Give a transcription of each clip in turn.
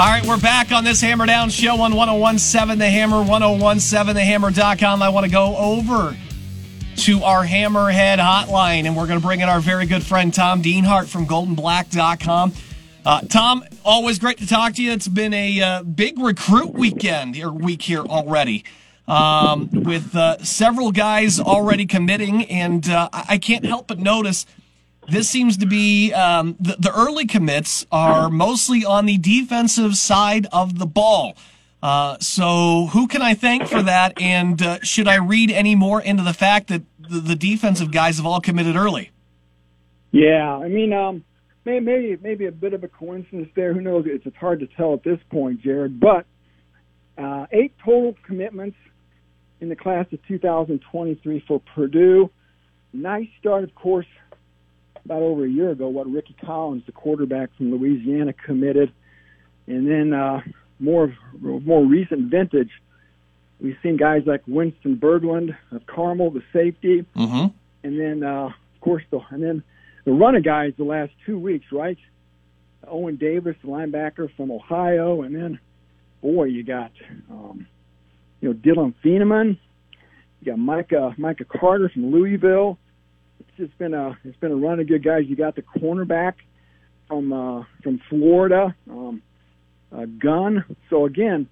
All right, we're back on this Hammer Down show on 1017 The Hammer, 1017TheHammer.com. I want to go over to our Hammerhead hotline, and we're going to bring in our very good friend Tom Dienhart from GoldandBlack.com. Uh, Tom, always great to talk to you. It's been a uh, big recruit weekend or week here already, um, with uh, several guys already committing, and uh, I can't help but notice this seems to be um, the, the, early commits are mostly on the defensive side of the ball. Uh, so who can I thank for that? And uh, should I read any more into the fact that the, the, defensive guys have all committed early? Yeah, I mean, um, maybe maybe a bit of a coincidence there. Who knows? It's, it's hard to tell at this point, Jared. But uh, eight total commitments in the class of 2023 for Purdue. Nice start, of course, about over a year ago. What Rickie Collins, the quarterback from Louisiana, committed, and then uh, more more recent vintage. We've seen guys like Winston Berglund of Carmel, the safety, mm-hmm. and then uh, of course the and then the running guys the last two weeks, right? Owen Davis, the linebacker from Ohio, and then boy, you got um, you know Dillon Thieneman, you got Micah Micah Carter from Louisville. It's just been a it's been a run of good guys. You got the cornerback from uh, from Florida, um, uh, Gunn. So again,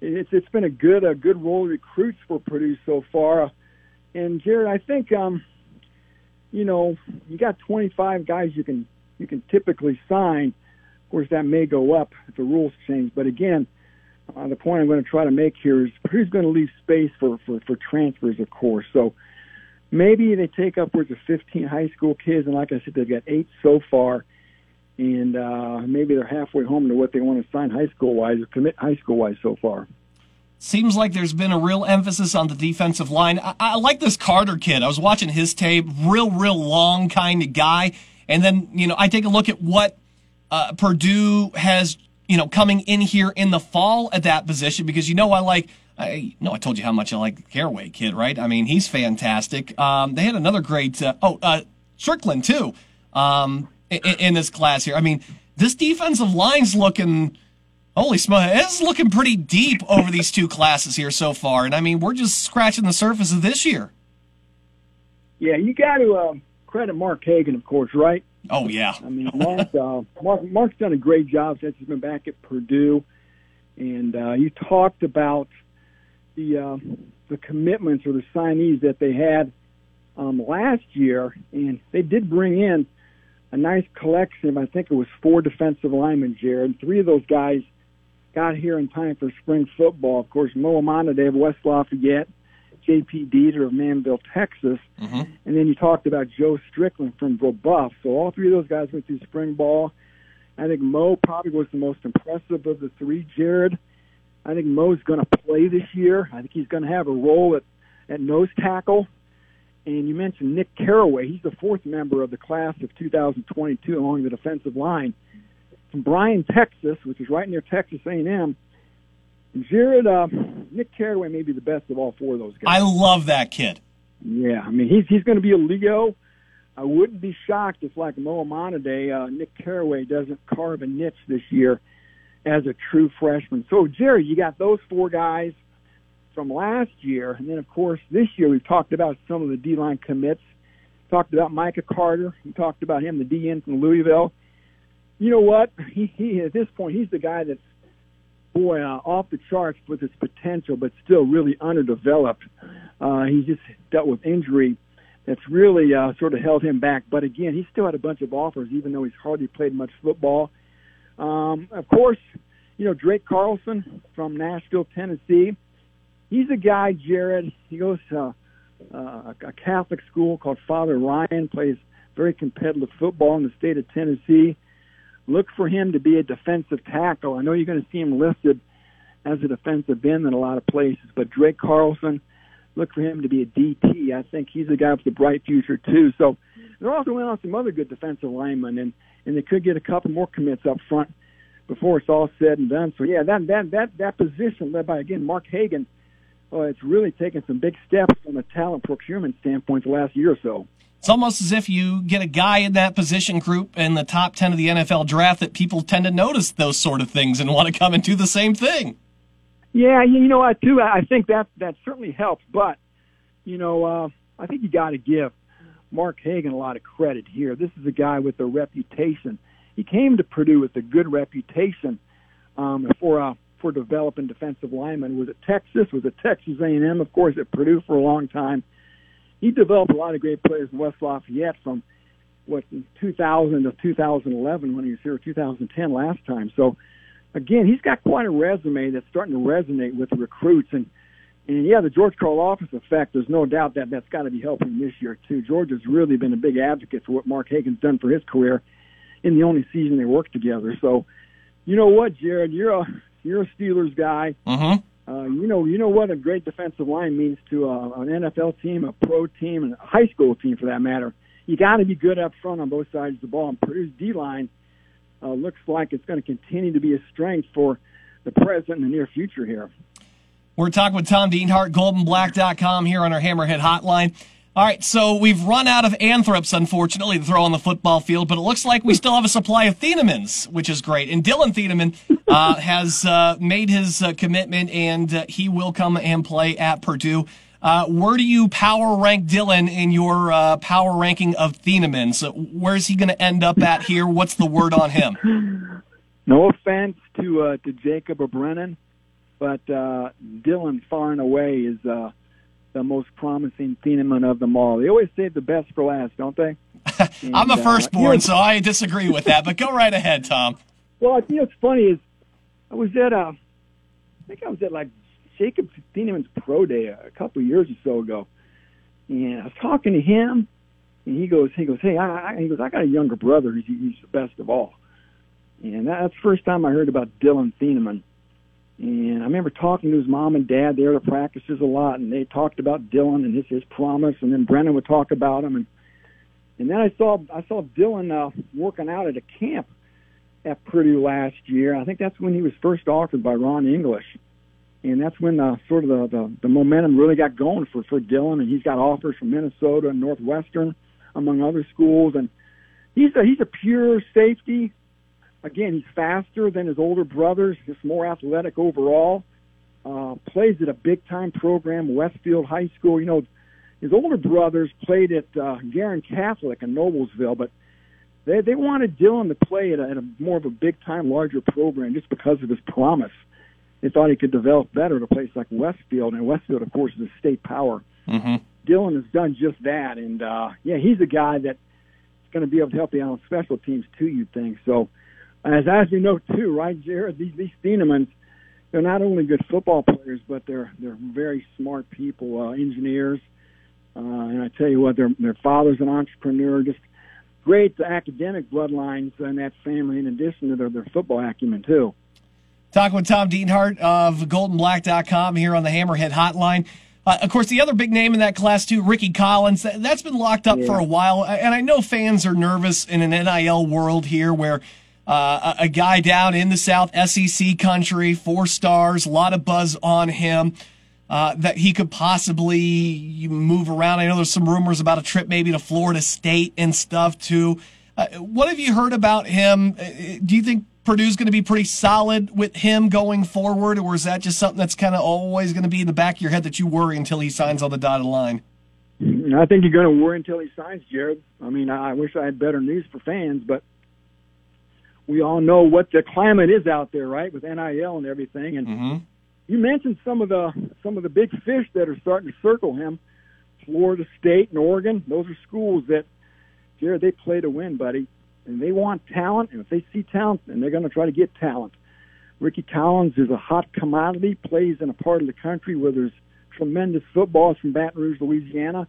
it's it's been a good a good roll of recruits for Purdue so far. And Jared, I think um, you know, you got 25 guys you can you can typically sign. Of course, that may go up if the rules change. But again, uh, the point I'm going to try to make here is who's going to leave space for, for, for transfers, of course. So maybe they take upwards of 15 high school kids, and like I said, they've got eight so far, and uh, maybe they're halfway home to what they want to sign high school wise or commit high school wise so far. Seems like there's been a real emphasis on the defensive line. I, I like this Carter kid. I was watching his tape, real, real long kind of guy. And then, you know, I take a look at what uh, Purdue has, you know, coming in here in the fall at that position because, you know, I like. I know I told you how much I like Caraway kid, right? I mean, he's fantastic. Um, they had another great, uh, oh, uh, Strickland too, um, in, in, this class here. I mean, this defensive line's looking Holy smokes, it's looking pretty deep over these two classes here so far, and I mean we're just scratching the surface of this year. Yeah, you got to uh, credit Mark Hagen, of course, right? Oh yeah. I mean, Mark, uh, Mark Mark's done a great job since he's been back at Purdue, and uh, you talked about the uh, the commitments or the signees that they had um, last year, and they did bring in a nice collection. I think it was four defensive linemen, Jared. Three of those guys got here in time for spring football. Of course, Mo Omonode of West Lafayette, J.P. Dieter of Manvel, Texas, mm-hmm. and then you talked about Joe Strickland from Brebeuf. So all three of those guys went through spring ball. I think Mo probably was the most impressive of the three. Jared, I think Mo's going to play this year. I think he's going to have a role at at nose tackle. And you mentioned Nic Caraway. He's the fourth member of the class of 2022 along the defensive line from Bryan, Texas, which is right near Texas A&M. Jared, uh, Nic Caraway may be the best of all four of those guys. I love that kid. Yeah, I mean he's he's going to be a Leo. I wouldn't be shocked if, like Mo Omonode, uh, Nick Caraway doesn't carve a niche this year as a true freshman. So, Jerry, you got those four guys from last year, and then of course this year we've talked about some of the D line commits. Talked about Micah Carter. We talked about him, the DN from Louisville you know what? He, he at this point, he's the guy that's boy uh, off the charts with his potential, but still really underdeveloped. Uh, he just dealt with injury that's really uh, sort of held him back. But again, he still had a bunch of offers, even though he's hardly played much football. Um, of course, you know Drake Carlson from Nashville, Tennessee. He's a guy, Jared. He goes to uh, a Catholic school called Father Ryan. Plays very competitive football in the state of Tennessee. Look for him to be a defensive tackle. I know you're going to see him listed as a defensive end in a lot of places, but Drake Carlson, look for him to be a DT. I think he's a guy with a bright future too. So they're also went on some other good defensive linemen, and and they could get a couple more commits up front before it's all said and done. So yeah, that that that that position led by again Mark Hagen, well, it's really taken some big steps from a talent procurement standpoint the last year or so. It's almost as if you get a guy in that position group in the top 10 of the NFL draft that people tend to notice those sort of things and want to come and do the same thing. Yeah, you know what, too? I think that that certainly helps. But, you know, uh, I think you got to give Mark Hagen a lot of credit here. This is a guy with a reputation. He came to Purdue with a good reputation um, for uh, for developing defensive linemen. Was at Texas, was at Texas A&M, of course, at Purdue for a long time he developed a lot of great players in West Lafayette from what 2000 to 2011 when he was here, 2010 last time. So again, he's got quite a resume that's starting to resonate with recruits and. And yeah, the George Karlaftis effect, there's no doubt that that's got to be helping this year too. George has really been a big advocate for what Mark Hagen's done for his career in the only season they worked together. So, you know what, Jared, you're a you're a Steelers guy. Uh-huh. Uh, you know, you know what a great defensive line means to a, an NFL team, a pro team, and a high school team for that matter. You got to be good up front on both sides of the ball. And Purdue's D line uh, looks like it's going to continue to be a strength for the present and the near future here. We're talking with Tom Dienhart, GoldandBlack.com here on our Hammerhead Hotline. All right, so we've run out of anthraps, unfortunately, to throw on the football field, but it looks like we still have a supply of Thienemans, which is great. And Dillon Thieneman uh, has uh, made his uh, commitment, and uh, he will come and play at Purdue. Uh, where do you power rank Dillon in your uh, power ranking of Thienemans? where's he going to end up at here? What's the word on him? No offense to to Jacob or Brennan, but Dillon far and away is the most promising Thieneman of them all. They always save the best for last, don't they? And, I'm a uh, firstborn, uh, so I disagree with that. But go right ahead, Tom. Well, you know what's funny is I was at uh, I think I was at like Jacob Thieneman's pro day a couple of years or so ago, and I was talking to him, and he goes, he goes, hey, I, I he goes, I got a younger brother. He's, he's the best of all, and that's the first time I heard about Dillon Thieneman. And I remember talking to his mom and dad there at practices a lot, and they talked about Dillon and his his promise, and then Brennan would talk about him, and and then I saw I saw Dillon uh, working out at a camp at Purdue last year. I think that's when he was first offered by Ron English, and that's when uh, sort of the, the the momentum really got going for for Dillon, and he's got offers from Minnesota and Northwestern, among other schools, and he's a he's a pure safety Again, he's faster than his older brothers, just more athletic overall. Uh, plays at a big time program, Westfield High School. You know, his older brothers played at uh, Guerin Catholic in Noblesville, but they they wanted Dillon to play at a, at a more of a big time, larger program just because of his promise. They thought he could develop better at a place like Westfield, and Westfield, of course, is a state power. Mm-hmm. Dillon has done just that, and uh, yeah, he's a guy that's going to be able to help you out on special teams too. You'd think so as as you know too, right, Jared? These these Thienemans, they're not only good football players, but they're they're very smart people, uh, engineers. Uh, and I tell you what, their their father's an entrepreneur. Just great academic bloodlines in that family, in addition to their their football acumen too. Talking with Tom Dienhart of GoldandBlack.com here on the Hammerhead Hotline. Uh, of course, the other big name in that class too, Rickie Collins. That's been locked up yeah. for a while, and I know fans are nervous in an NIL world here where uh, a, guy down in the South SEC country, four stars, a lot of buzz on him. Uh, that he could possibly move around. I know there's some rumors about a trip maybe to Florida State and stuff too. Uh, what have you heard about him? Uh, do you think Purdue's going to be pretty solid with him going forward, or is that just something that's kind of always going to be in the back of your head that you worry until he signs on the dotted line? I think you're going to worry until he signs, Jared. I mean, I wish I had better news for fans, but we all know what the climate is out there, right, with NIL and everything. And mm-hmm. you mentioned some of the some of the big fish that are starting to circle him. Florida State and Oregon; those are schools that, Jared, they play to win, buddy, and they want talent. And if they see talent, and they're going to try to get talent. Rickie Collins is a hot commodity. Plays in a part of the country where there's tremendous football from Baton Rouge, Louisiana.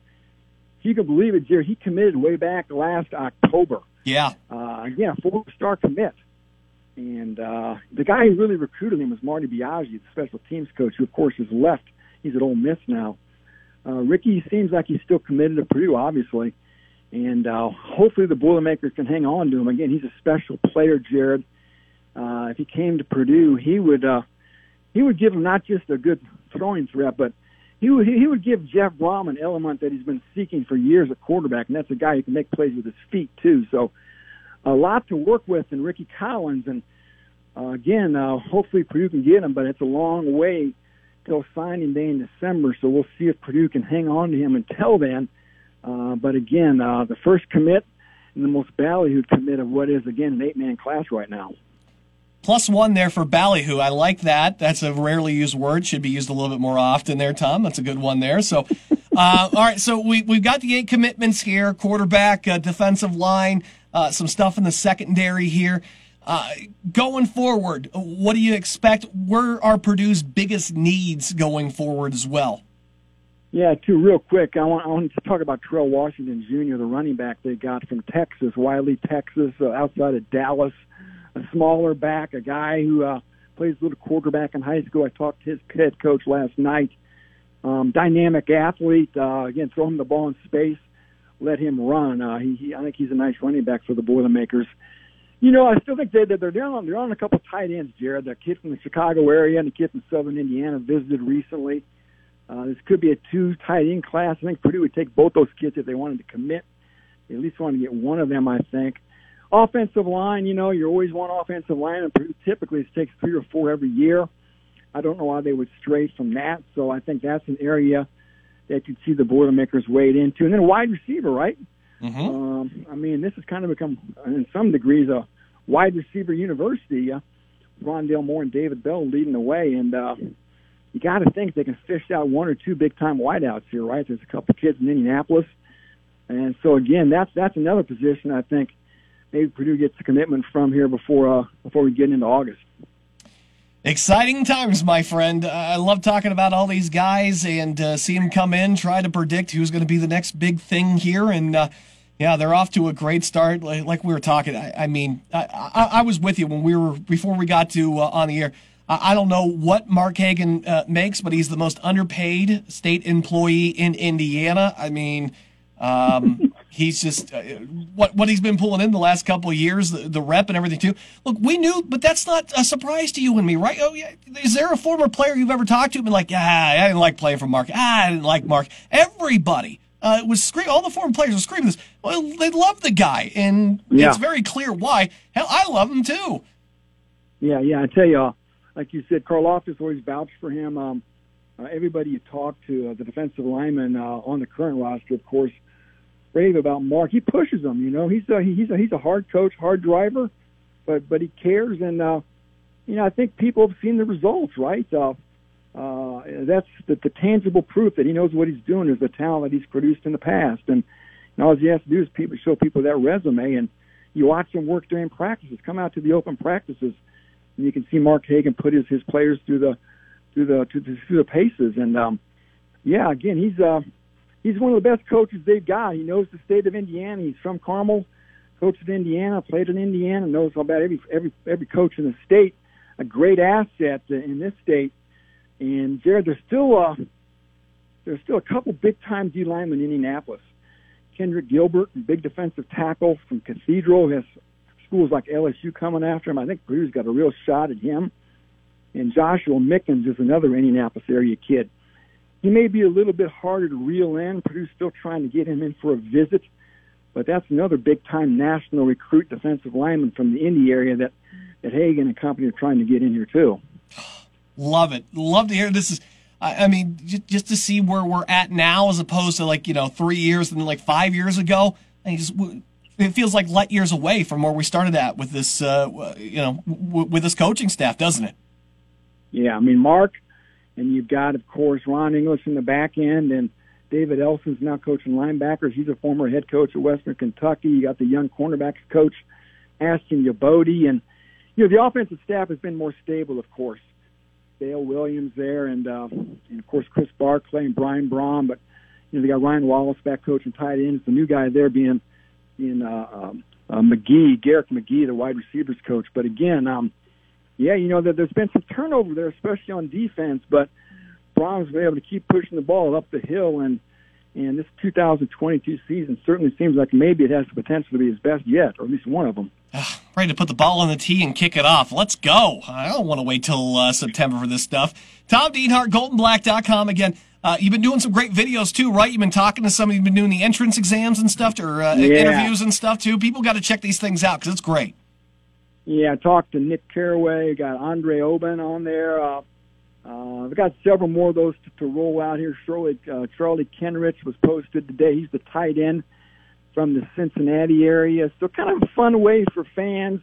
If you can believe it, Jared, he committed way back last October yeah. Uh, yeah, four star commit. And uh, the guy who really recruited him was Marty Biagi, the special teams coach, who, of course, has left. He's at Ole Miss now. Uh, Rickie seems like he's still committed to Purdue, obviously. And uh, hopefully the Boilermakers can hang on to him. Again, he's a special player, Jared. Uh, if he came to Purdue, he would uh, he would give him not just a good throwing threat, but he would he would give Jeff Brohm an element that he's been seeking for years at quarterback, and that's a guy who can make plays with his feet too. So a lot to work with in Rickie Collins, and uh, again, uh, hopefully Purdue can get him, but it's a long way till signing day in December. So we'll see if Purdue can hang on to him until then. Uh, but again, uh, the first commit and the most ballyhooed commit of what is again an eight-man class right now. Plus one there for ballyhoo. I like that. That's a rarely used word. Should be used a little bit more often there, Tom. That's a good one there. So, uh, all right. So we, we've got the eight commitments here quarterback, uh, defensive line, uh, some stuff in the secondary here. Uh, going forward, what do you expect? Where are Purdue's biggest needs going forward as well? Yeah, too, real quick. I want, I want to talk about Terrell Washington Jr., the running back they got from Texas, Wylie, Texas, uh, outside of Dallas a smaller back, a guy who uh, plays a little quarterback in high school. I talked to his head coach last night. Um, dynamic athlete. Uh, again, throw him the ball in space, let him run. Uh, he, he, I think he's a nice running back for the Boilermakers. You know, I still think they, they're they're on they're on a couple tight ends, Jared. The kid from the Chicago area and the kid from Southern Indiana visited recently. Uh, this could be a two tight end class. I think Purdue would take both those kids if they wanted to commit. They at least want to get one of them, I think. Offensive line, you know, you always want offensive line, and typically it takes three or four every year. I don't know why they would stray from that, so I think that's an area that you see the Boilermakers wade into. And then wide receiver, right? Mm-hmm. Um, I mean, this has kind of become, in some degrees, a wide receiver university. Uh, Rondale Moore and David Bell leading the way, and uh, you got to think they can fish out one or two big time wideouts here, right? There's a couple kids in Indianapolis, and so again, that's that's another position I think maybe Purdue gets a commitment from here before uh, before we get into August. Exciting times, my friend. Uh, I love talking about all these guys and uh, see them come in, try to predict who's going to be the next big thing here. And uh, yeah, they're off to a great start. Like, like we were talking, I, I mean, I, I, I, was with you when we were before we got to uh, on the air. I, don't know what Mark Hagen uh, makes, but he's the most underpaid state employee in Indiana. I mean, um, he's just uh, what what he's been pulling in the last couple of years, the, the, rep and everything too. Look, we knew, but that's not a surprise to you and me, right? Oh yeah, is there a former player you've ever talked to and been like, ah, I didn't like playing for Mark. Ah, I didn't like Mark. Everybody uh, was screaming. All the former players were screaming this. Well, they love the guy, and yeah. it's very clear why. Hell, I love him too. Yeah, yeah. I tell you, uh, like you said, Karlaftis always vouched for him. Um, uh, everybody you talk to, uh, the defensive lineman uh, on the current roster, of course, rave about Mark. He pushes them. You know, he's a, he's a, he's a hard coach, hard driver, but but he cares, and uh, you know, I think people have seen the results, right? Uh, uh, that's the, the tangible proof that he knows what he's doing is the talent that he's produced in the past, and, and all he has to do is people show people that resume, and you watch him work during practices. Come out to the open practices, and you can see Mark Hagen put his his players through the through the through the, through the paces, and um, yeah, again, he's uh he's one of the best coaches they've got. He knows the state of Indiana. He's from Carmel, coached in Indiana, played in Indiana, knows about every every every coach in the state. A great asset in this state. And Jared, there's still uh, there's still a couple big time D linemen in Indianapolis. Kendrick Gilbert, big defensive tackle from Cathedral, has schools like LSU coming after him. I think Purdue's got a real shot at him. And Joshua Mickens is another Indianapolis area kid he may be a little bit harder to reel in. Purdue's still trying to get him in for a visit, but that's another big time national recruit defensive lineman from the Indy area that, that Hagen and company are trying to get in here too. Love it. Love to hear this is. I mean, just to see where we're at now, as opposed to like you know three years and like five years ago. Just, it feels like light years away from where we started at with this, uh, you know, with this coaching staff, doesn't it? Yeah, I mean, Mark and you've got, of course, Ron English in the back end, and David Elson's now coaching linebackers. He's a former head coach at Western Kentucky. You got the young cornerbacks coach, Ashton Youboty, and you know the offensive staff has been more stable, of course. Dale Williams there, and uh, and of course Chris Barclay and Brian Brohm. But you know they got Ryan Wallace back coaching tight ends. The new guy there being being uh, um, uh, McGee, Garrick McGee, the wide receivers coach. But again, um, yeah, you know, that there's been some turnover there, especially on defense, but Brohm's been able to keep pushing the ball up the hill, and and this 2022 season certainly seems like maybe it has the potential to be his best yet, or at least one of them. Ready to put the ball on the tee and kick it off. Let's go. I don't want to wait till uh, September for this stuff. Tom Dienhart, GoldandBlack.com again. Uh, you've been doing some great videos too, right? You've been talking to somebody, you've been doing the entrance exams and stuff, or uh, Yeah. interviews and stuff too. People got to check these things out because it's great. Yeah, I talked to Nic Caraway, got Andre Oben on there. Uh, uh, I've got several more of those to, to roll out here. Shortly, uh, Charlie Kenrich was posted today. He's the tight end from the Cincinnati area. So kind of a fun way for fans,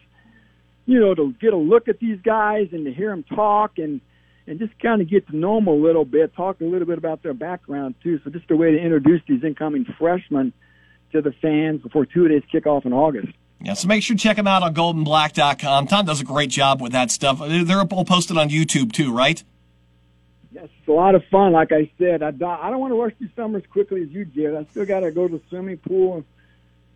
you know, to get a look at these guys and to hear them talk and and just kind of get to know them a little bit, talk a little bit about their background too. So just a way to introduce these incoming freshmen to the fans before two days kick off in August. Yeah, so make sure to check them out on goldandblack.com. Tom does a great job with that stuff. They're all posted on YouTube too, right? Yes, it's a lot of fun. Like I said, I, do- I don't want to rush through summer as quickly as you did. I still got to go to the swimming pool, and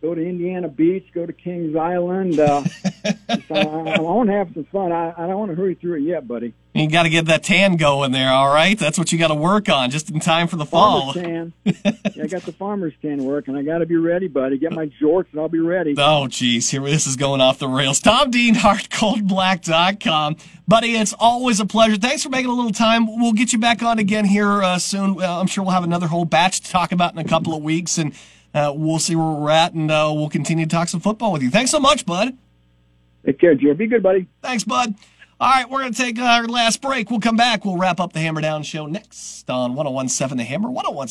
go to Indiana Beach, go to Kings Island. Uh, just, I, I want to have some fun. I, I don't want to hurry through it yet, buddy. You got to get that tan going there, all right? That's what you got to work on just in time for the fall. Farmer's tan. yeah, I got the farmer's tan working. I got to be ready, buddy. Get my jorts, and I'll be ready. Oh, geez, here this is going off the rails. Tom Dienhart, GoldandBlack.com. Buddy, it's always a pleasure. Thanks for making a little time. We'll get you back on again here uh, soon. Uh, I'm sure we'll have another whole batch to talk about in a couple of weeks, and uh, we'll see where we're at, and uh, we'll continue to talk some football with you. Thanks so much, bud. Take care, Joe. Be good, buddy. Thanks, bud. All right, we're going to take our last break. We'll come back. We'll wrap up the Hammer Down show next on 1017 The Hammer, 1017.